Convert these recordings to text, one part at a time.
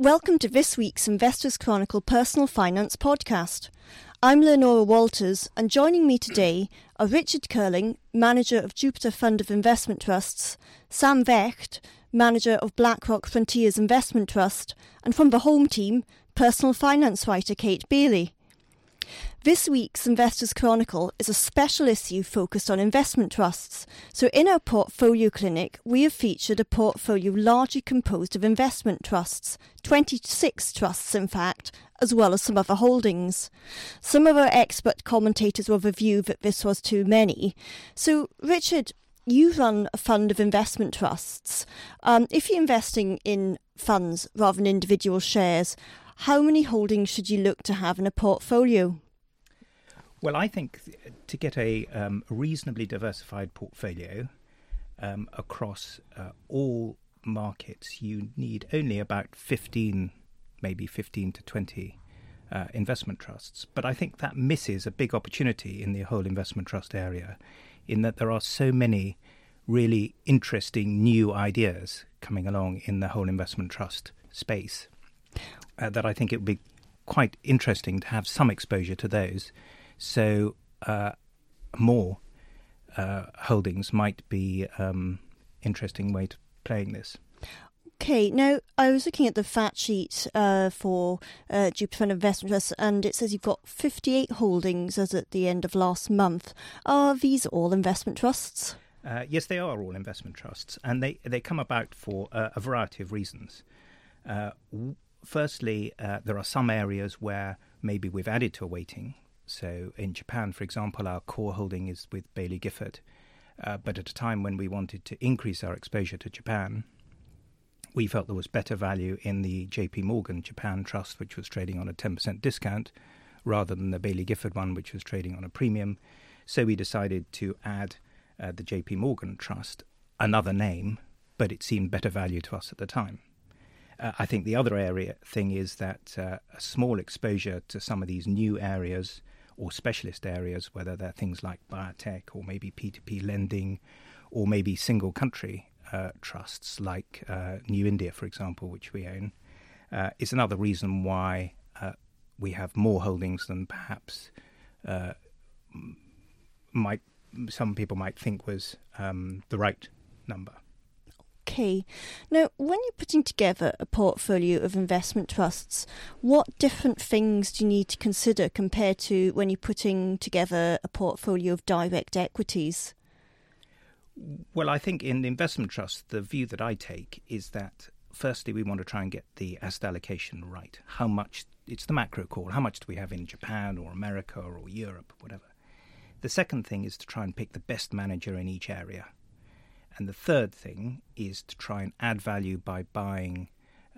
Welcome to this week's Investors Chronicle Personal Finance podcast. I'm Leonora Walters, and joining me today are Richard Curling, manager of Jupiter Fund of Investment Trusts, Sam Vecht, manager of BlackRock Frontiers Investment Trust, and from the home team, personal finance writer Kate Bailey. This week's Investors Chronicle is a special issue focused on investment trusts. So, in our portfolio clinic, we have featured a portfolio largely composed of investment trusts, 26 trusts, in fact, as well as some other holdings. Some of our expert commentators were of the view that this was too many. So, Richard, you run a fund of investment trusts. Um, if you're investing in funds rather than individual shares, how many holdings should you look to have in a portfolio? Well, I think to get a um, reasonably diversified portfolio um, across uh, all markets, you need only about 15, maybe 15 to 20 uh, investment trusts. But I think that misses a big opportunity in the whole investment trust area, in that there are so many really interesting new ideas coming along in the whole investment trust space uh, that I think it would be quite interesting to have some exposure to those so uh, more uh, holdings might be um, interesting way to playing this. Okay, now I was looking at the fact sheet uh, for uh, Jupiter Investment Trust, and it says you've got 58 holdings as at the end of last month. Are these all investment trusts? Uh, yes, they are all investment trusts, and they, they come about for uh, a variety of reasons. Uh, w- firstly, uh, there are some areas where maybe we've added to a weighting, so in Japan, for example, our core holding is with Baillie Gifford. Uh, but at a time when we wanted to increase our exposure to Japan, we felt there was better value in the JP Morgan Japan Trust, which was trading on a 10% discount, rather than the Baillie Gifford one, which was trading on a premium. So we decided to add uh, the JP Morgan Trust, another name, but it seemed better value to us at the time. Uh, I think the other area thing is that uh, a small exposure to some of these new areas or specialist areas, whether they're things like biotech or maybe P2P lending or maybe single country uh, trusts like uh, New India, for example, which we own, uh, is another reason why uh, we have more holdings than perhaps might some people might think was um, the right number. Now, when you're putting together a portfolio of investment trusts, what different things do you need to consider compared to when you're putting together a portfolio of direct equities? Well, I think in investment trusts, the view that I take is that firstly, we want to try and get the asset allocation right. How much, it's the macro call, how much do we have in Japan or America or Europe, whatever. The second thing is to try and pick the best manager in each area. And the third thing is to try and add value by buying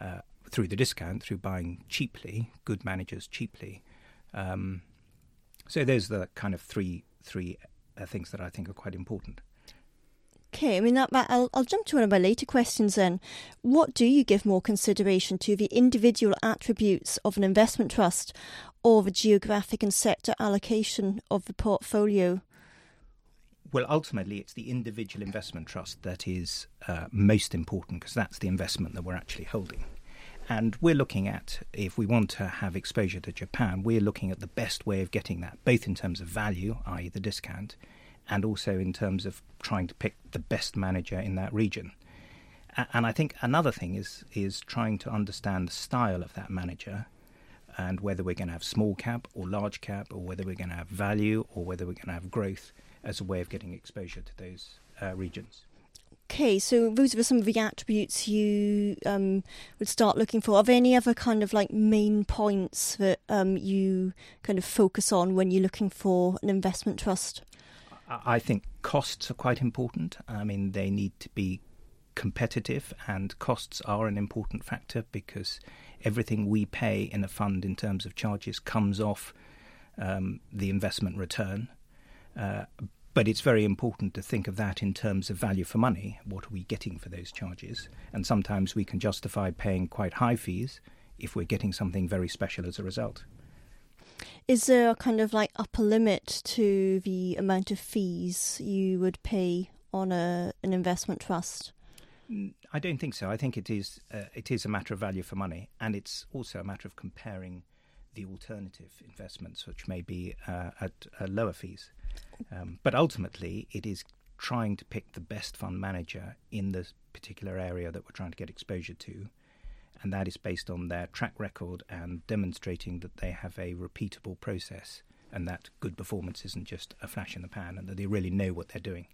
uh, through the discount, through buying cheaply, good managers cheaply. Um, so those are the kind of three three uh, things that I think are quite important. Okay, I mean that, I'll I'll jump to one of my later questions then. What do you give more consideration to the individual attributes of an investment trust or the geographic and sector allocation of the portfolio? Well, ultimately, it's the individual investment trust that is uh, most important because that's the investment that we're actually holding. And we're looking at, if we want to have exposure to Japan, we're looking at the best way of getting that, both in terms of value, i.e., the discount, and also in terms of trying to pick the best manager in that region. And I think another thing is is trying to understand the style of that manager and whether we're going to have small cap or large cap or whether we're going to have value or whether we're going to have growth as a way of getting exposure to those uh, regions. Okay, so those are some of the attributes you um, would start looking for. Are there any other kind of like main points that um, you kind of focus on when you're looking for an investment trust? I think costs are quite important. I mean, they need to be competitive, and costs are an important factor because everything we pay in a fund in terms of charges comes off um, the investment return. Uh, but it's very important to think of that in terms of value for money. What are we getting for those charges? And sometimes we can justify paying quite high fees if we're getting something very special as a result. Is there a kind of like upper limit to the amount of fees you would pay on a an investment trust? I don't think so. I think it is uh, it is a matter of value for money, and it's also a matter of comparing the alternative investments, which may be uh, at uh, lower fees. Um, but ultimately, it is trying to pick the best fund manager in the particular area that we're trying to get exposure to, and that is based on their track record and demonstrating that they have a repeatable process and that good performance isn't just a flash in the pan and that they really know what they're doing.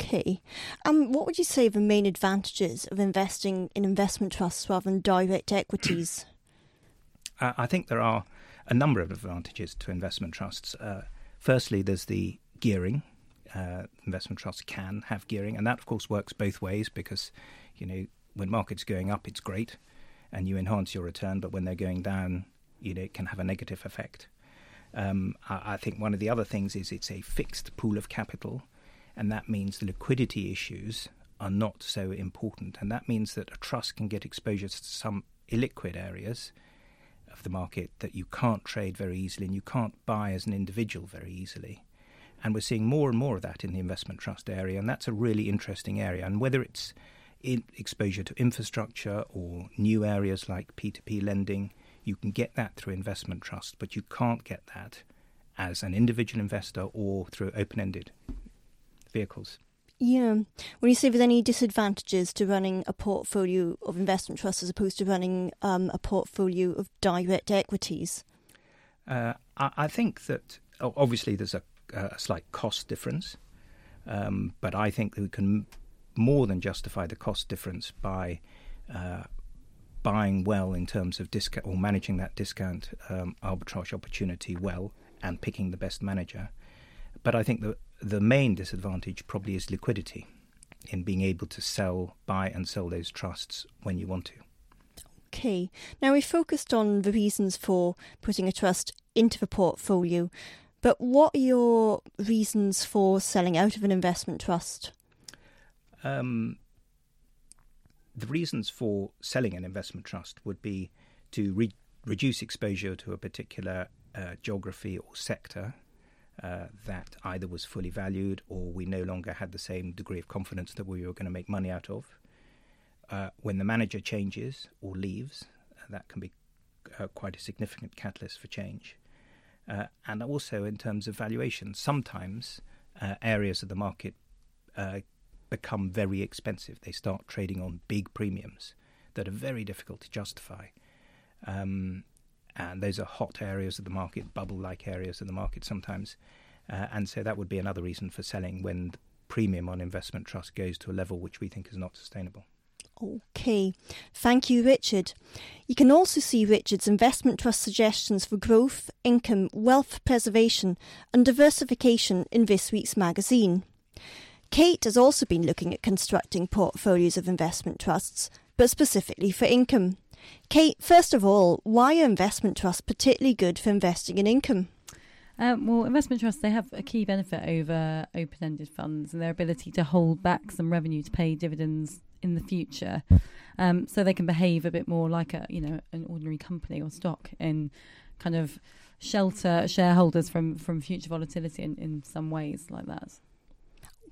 Okay. Um, what would you say are the main advantages of investing in investment trusts rather than direct equities? Uh, I think there are a number of advantages to investment trusts. Uh, firstly, there's the gearing. Uh, investment trusts can have gearing, and that, of course, works both ways because, you know, when markets going up, it's great, and you enhance your return. But when they're going down, you know, it can have a negative effect. Um, I, I, think one of the other things is it's a fixed pool of capital, and that means the liquidity issues are not so important. And that means that a trust can get exposure to some illiquid areas of the market that you can't trade very easily and you can't buy as an individual very easily. And we're seeing more and more of that in the investment trust area, and that's a really interesting area. And whether it's exposure to infrastructure or new areas like P2P lending, you can get that through investment trust, but you can't get that as an individual investor or through open ended vehicles. Yeah. When you say there's any disadvantages to running a portfolio of investment trusts as opposed to running um, a portfolio of direct equities? Uh, I, I, think that obviously there's a, a slight cost difference, um, but I think that we can more than justify the cost difference by uh, buying well in terms of discount or managing that discount um, arbitrage opportunity well and picking the best manager. But I think the the main disadvantage probably is liquidity in being able to sell, buy and sell those trusts when you want to. Okay. Now we focused on the reasons for putting a trust into the portfolio, but what are your reasons for selling out of an investment trust? Um, the reasons for selling an investment trust would be to re- reduce exposure to a particular uh, geography or sector uh, that either was fully valued or we no longer had the same degree of confidence that we were going to make money out of. Uh, when the manager changes or leaves, uh, that can be uh, quite a significant catalyst for change. And also in terms of valuation, sometimes areas of the market become very expensive. They start trading on big premiums that are very difficult to justify. Um, and those are hot areas of the market, bubble-like areas of the market sometimes, uh, and so that would be another reason for selling when the premium on investment trust goes to a level which we think is not sustainable. Okay, thank you, Richard. You can also see Richard's investment trust suggestions for growth, income, wealth preservation, and diversification in this week's magazine. Kate has also been looking at constructing portfolios of investment trusts, but specifically for income. Kate, first of all, why are investment trusts particularly good for investing in income? Um, well, investment trusts they have a key benefit over open-ended funds and their ability to hold back some revenue to pay dividends in the future. Um, so they can behave a bit more like a you know an ordinary company or stock in kind of shelter shareholders from from future volatility in, in some ways like that.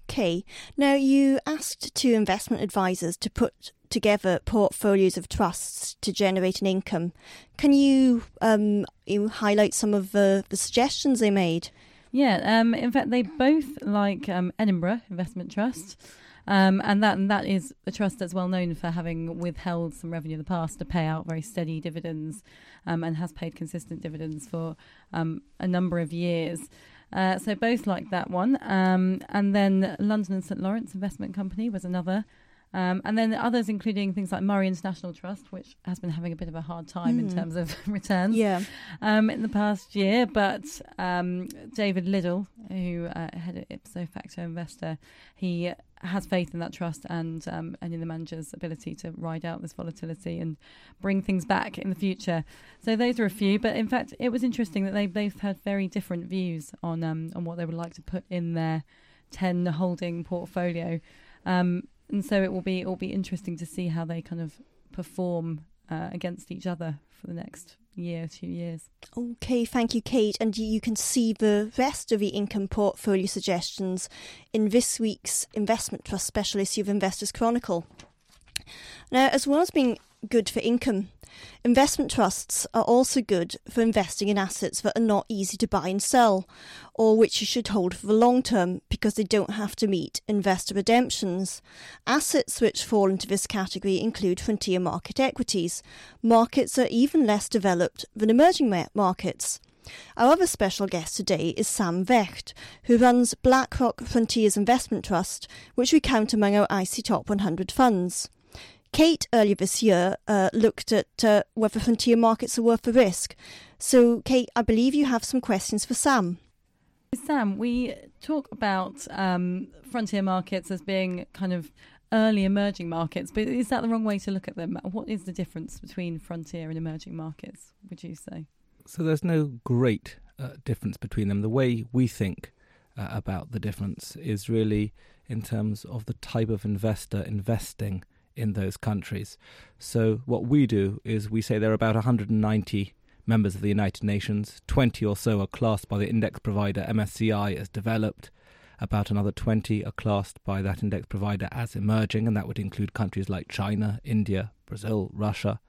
Okay. Now, you asked two investment advisors to put together portfolios of trusts to generate an income. Can you, um, you highlight some of the, the suggestions they made? Yeah, um, in fact, they both like um, Edinburgh Investment Trust. Um, and that and that is a trust that's well known for having withheld some revenue in the past to pay out very steady dividends, um, and has paid consistent dividends for um, a number of years. Uh, so both like that one. Um, and then London and St Lawrence Investment Company was another. Um, and then others, including things like Murray International Trust, which has been having a bit of a hard time mm. in hmm. terms of returns yeah. um, in the past year. But um, David Liddell, who uh, head of ipso facto investor, he has faith in that trust and um, and in the manager's ability to ride out this volatility and bring things back in the future. So those are a few, but in fact, it was interesting that they both had very different views on um, on what they would like to put in their ten holding portfolio, um, and so it will be it will be interesting to see how they kind of perform uh, against each other for the next year, two years. Okay, thank you, Kate. And you can see the rest of the income portfolio suggestions in this week's Investment Trust Special issue of Investors Chronicle. Now, as well as being good for income, investment trusts are also good for investing in assets that are not easy to buy and sell, or which you should hold for the long term because they don't have to meet investor redemptions. Assets which fall into this category include frontier market equities. Markets are even less developed than emerging markets. Our other special guest today is Sam Vecht, who runs BlackRock Frontiers Investment Trust, which we count among our IC Top 100 funds. Kate earlier this year uh, looked at uh, whether frontier markets are worth the risk. So, Kate, I believe you have some questions for Sam. Sam, we talk about um, frontier markets as being kind of early emerging markets, but is that the wrong way to look at them? What is the difference between frontier and emerging markets, would you say? So there's no great uh, difference between them. The way we think uh, about the difference is really in terms of the type of investor investing in those countries. So what we do is we say there are about 190 members of the United Nations. 20 or so are classed by the index provider MSCI as developed. About another 20 are classed by that index provider as emerging, and that would include countries like China, India, Brazil, Russia.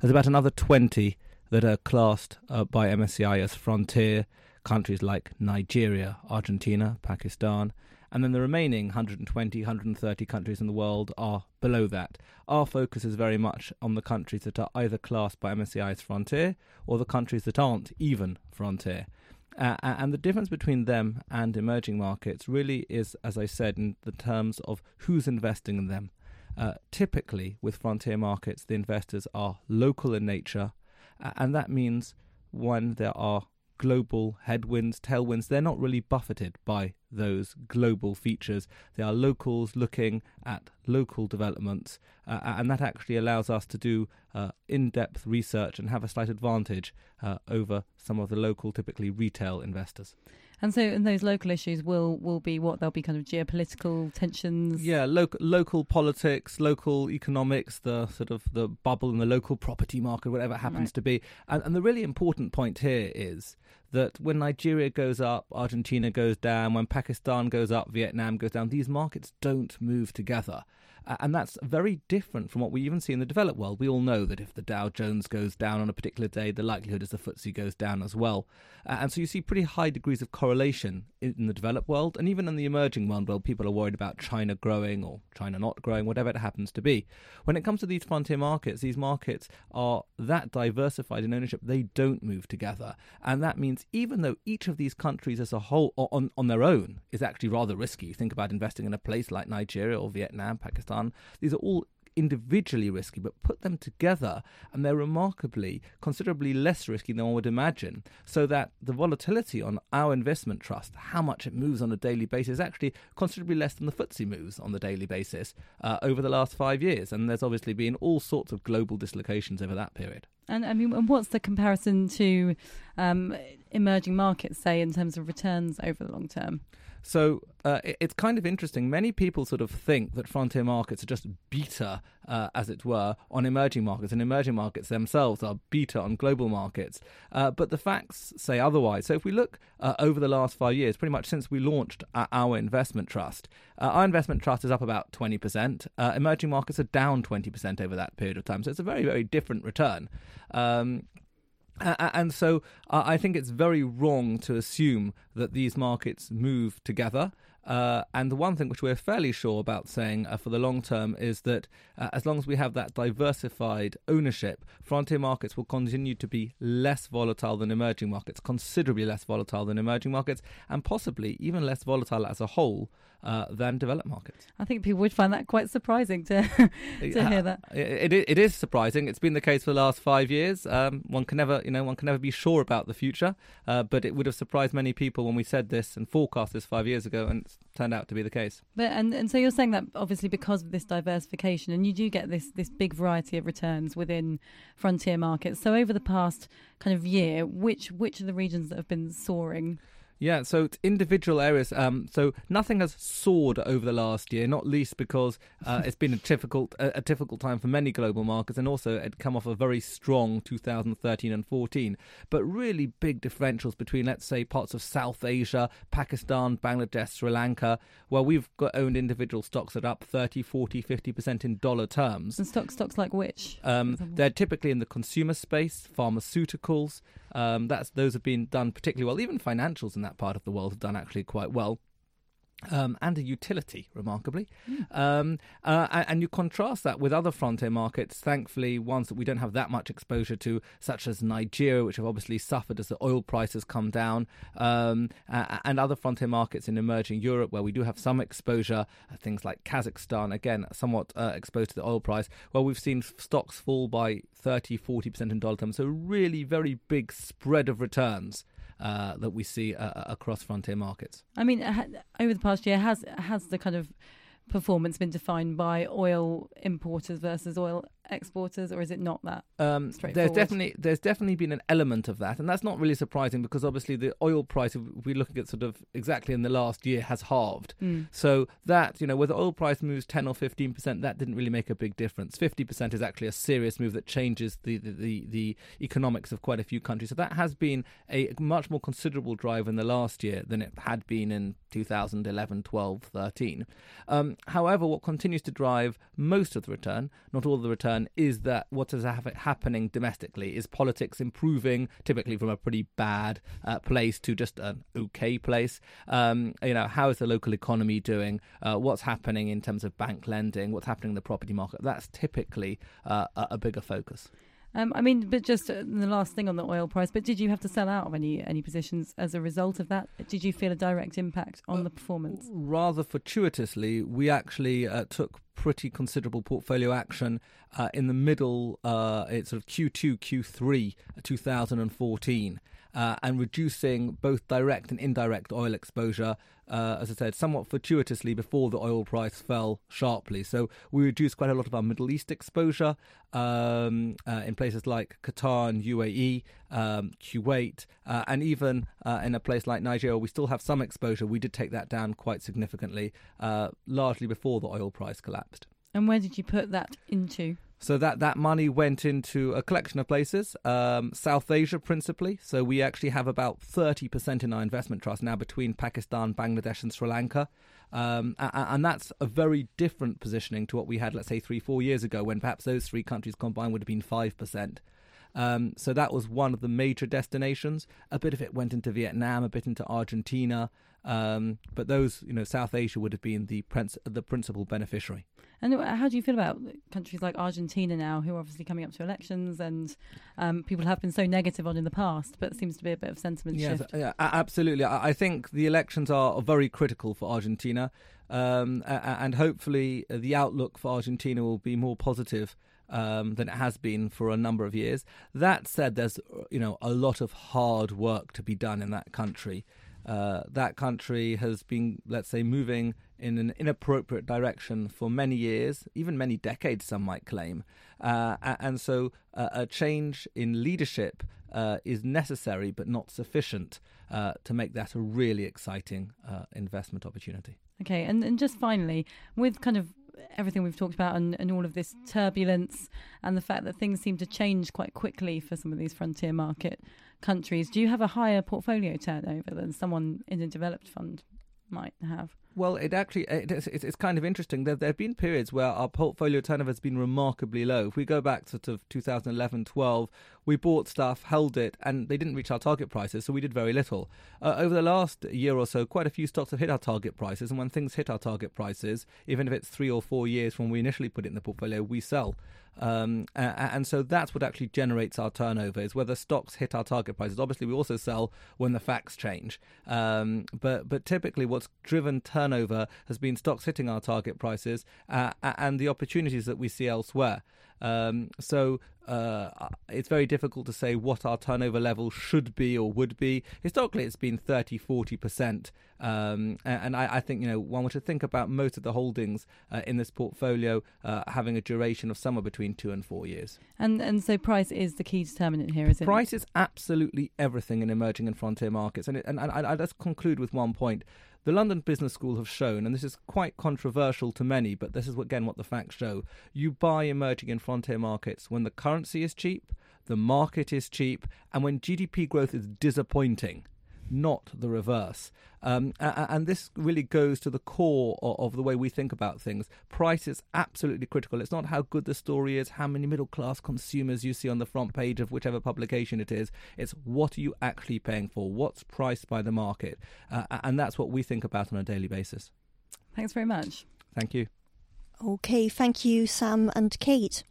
There's about another 20 that are classed uh, by MSCI as frontier countries like Nigeria, Argentina, Pakistan, and then the remaining 120, 130 countries in the world are below that. Our focus is very much on the countries that are either classed by MSCI as frontier or the countries that aren't even frontier. Uh, and the difference between them and emerging markets really is, as I said, in the terms of who's investing in them. Uh, typically, with frontier markets, the investors are local in nature and that means when there are global headwinds, tailwinds, they're not really buffeted by those global features. They are locals looking at local developments, uh, and that actually allows us to do uh, in depth research and have a slight advantage uh, over some of the local, typically retail investors. And so, and those local issues will will be what they'll be kind of geopolitical tensions. Yeah, local local politics, local economics, the sort of the bubble in the local property market, whatever it happens right. to be. And, and the really important point here is that when Nigeria goes up, Argentina goes down. When Pakistan goes up, Vietnam goes down. These markets don't move together. And that's very different from what we even see in the developed world. We all know that if the Dow Jones goes down on a particular day, the likelihood is the FTSE goes down as well. Uh, and so you see pretty high degrees of correlation in, in the developed world and even in the emerging world where people are worried about China growing or China not growing, whatever it happens to be. When it comes to these frontier markets, these markets are that diversified in ownership, they don't move together. And that means even though each of these countries as a whole on, on their own is actually rather risky, think about investing in a place like Nigeria or Vietnam, Pakistan these are all individually risky, but put them together and they're remarkably, considerably less risky than one would imagine. So that the volatility on our investment trust, how much it moves on a daily basis, is actually considerably less than the FTSE moves on the daily basis uh, over the last five years. And there's obviously been all sorts of global dislocations over that period. And I mean, and what's the comparison to um, emerging markets, say, in terms of returns over the long term? So uh, it, it's kind of interesting. Many people sort of think that frontier markets are just beta, uh, as it were, on emerging markets, and emerging markets themselves are beta on global markets. Uh, but the facts say otherwise. So if we look uh, over the last five years, pretty much since we launched our investment trust, uh, our investment trust is up about 20%. Uh, emerging markets are down 20% over that period of time. So it's a very, very different return. Um, and so uh, I think it's very wrong to assume that these markets move together. Uh, and the one thing which we're fairly sure about saying uh, for the long term is that uh, as long as we have that diversified ownership, frontier markets will continue to be less volatile than emerging markets, considerably less volatile than emerging markets, and possibly even less volatile as a whole uh, than developed markets. I think people would find that quite surprising to to hear that. It, it, it is surprising. It's been the case for the last five years. Um, one can never, you know, one can never be sure about the future. Uh, but it would have surprised many people when we said this and forecast this five years ago, and it's turned out to be the case. But and and so you're saying that obviously because of this diversification, and you do get this this big variety of returns within frontier markets. So over the past kind of year, which which of the regions that have been soaring? Yeah, so it's individual areas. Um, so nothing has soared over the last year, not least because uh, it's been a difficult a, a, difficult time for many global markets, and also it come off a very strong 2013 and 14. But really big differentials between, let's say, parts of South Asia, Pakistan, Bangladesh, Sri Lanka, where we've got owned individual stocks that are up 30, 40, 50 percent in dollar terms. And stocks stocks like which? Um, they're typically in the consumer space, pharmaceuticals. Um, that's those have been done particularly well. Even financials in that part of the world have done actually quite well um, and a utility, remarkably. Mm. Um, uh, and you contrast that with other frontier markets, thankfully, ones that we don't have that much exposure to, such as Nigeria, which have obviously suffered as the oil prices come down, um, uh, and other frontier markets in emerging Europe, where we do have some exposure, uh, things like Kazakhstan, again, somewhat uh, exposed to the oil price, where we've seen stocks fall by 30, 40% in dollar terms. So, really very big spread of returns uh, that we see uh, across frontier markets. I mean, over the past year, has has the kind of performance been defined by oil importers versus oil exporters, or is it not that um, There's definitely there's definitely been an element of that, and that's not really surprising because obviously the oil price, we're looking at sort of exactly in the last year, has halved. Mm. So that you know whether oil price moves ten or fifteen percent, that didn't really make a big difference. Fifty percent is actually a serious move that changes the, the the, the economics of quite a few countries. So that has been a much more considerable drive in the last year than it had been in 2011, 12, 13. Um, however, what continues to drive most of the return, not all the return, is that what is happening domestically is politics improving, typically from a pretty bad uh, place to just an okay place. Um, you know, how is the local economy doing? Uh, what's happening in terms of bank lending? What's happening in the property market? That's typically uh, a bigger focus. Um, I mean, but just uh, the last thing on the oil price. But did you have to sell out of any any positions as a result of that? Did you feel a direct impact on uh, the performance? Rather fortuitously, we actually uh, took pretty considerable portfolio action uh, in the middle, uh, it's sort of Q2, Q3, 2014 uh, and reducing both direct and indirect oil exposure, uh, as I said, somewhat fortuitously before the oil price fell sharply. So we reduced quite a lot of our Middle East exposure um, uh, in places like Qatar and UAE, um, Kuwait, uh, and even uh, in a place like Nigeria, we still have some exposure. We did take that down quite significantly, uh, largely before the oil price collapsed. And where did you put that into? So that, that money went into a collection of places, um, South Asia principally. So we actually have about 30% in our investment trust now between Pakistan, Bangladesh, and Sri Lanka. Um, and that's a very different positioning to what we had, let's say, three, four years ago, when perhaps those three countries combined would have been 5%. Um, so that was one of the major destinations. A bit of it went into Vietnam, a bit into Argentina, um, but those, you know, South Asia would have been the princ- the principal beneficiary. And how do you feel about countries like Argentina now, who are obviously coming up to elections, and um, people have been so negative on in the past, but seems to be a bit of sentiment yes, shift? Yeah, absolutely. I think the elections are very critical for Argentina, um, and hopefully the outlook for Argentina will be more positive. Um, than it has been for a number of years. That said, there's you know a lot of hard work to be done in that country. Uh, that country has been, let's say, moving in an inappropriate direction for many years, even many decades, some might claim. Uh, and so uh, a change in leadership uh, is necessary but not sufficient uh, to make that a really exciting uh, investment opportunity. Okay, and, and just finally, with kind of everything we've talked about and, and all of this turbulence and the fact that things seem to change quite quickly for some of these frontier market countries, do you have a higher portfolio turnover than someone in a developed fund might have? Well, it actually it's, it's kind of interesting. There, there have been periods where our portfolio turnover has been remarkably low. If we go back sort of 2011, 12, we bought stuff, held it, and they didn't reach our target prices, so we did very little. Uh, over the last year or so, quite a few stocks have hit our target prices, and when things hit our target prices, even if it's three or four years from when we initially put it in the portfolio, we sell. Um, and so that's what actually generates our turnover is whether stocks hit our target prices. Obviously, we also sell when the facts change, um, but but typically what's driven turnover has been stocks hitting our target prices uh, and the opportunities that we see elsewhere. Um, so uh, it's very difficult to say what our turnover level should be or would be. Historically, it's been 30, 40%. Um, and I, I, think, you know, one should think about most of the holdings uh, in this portfolio uh, having a duration of somewhere between two and four years. And and so price is the key determinant here, is it? Price is absolutely everything in emerging and frontier markets. And, it, and, and I, I just conclude with one point. The London Business School have shown, and this is quite controversial to many, but this is again what the facts show. You buy emerging and frontier markets when the currency is cheap, the market is cheap, and when GDP growth is disappointing not the reverse. Um, and this really goes to the core of, the way we think about things. Price is absolutely critical. It's not how good the story is, how many middle class consumers you see on the front page of whichever publication it is. It's what are you actually paying for? What's priced by the market? Uh, and that's what we think about on a daily basis. Thanks very much. Thank you. Okay, thank you, Sam and Kate.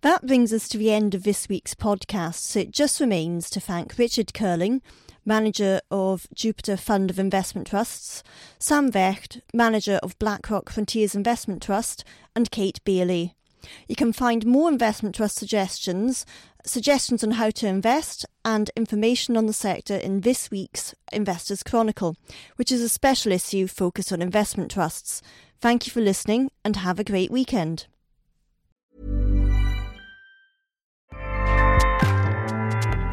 That brings us to the end of this week's podcast, so it just remains to thank Richard Curling, manager of Jupiter Fund of Investment Trusts, Sam Vecht, manager of BlackRock Frontiers Investment Trust, and Kate Bailey. You can find more investment trust suggestions, suggestions on how to invest, and information on the sector in this week's Investors Chronicle, which is a special issue focused on investment trusts. Thank you for listening and have a great weekend.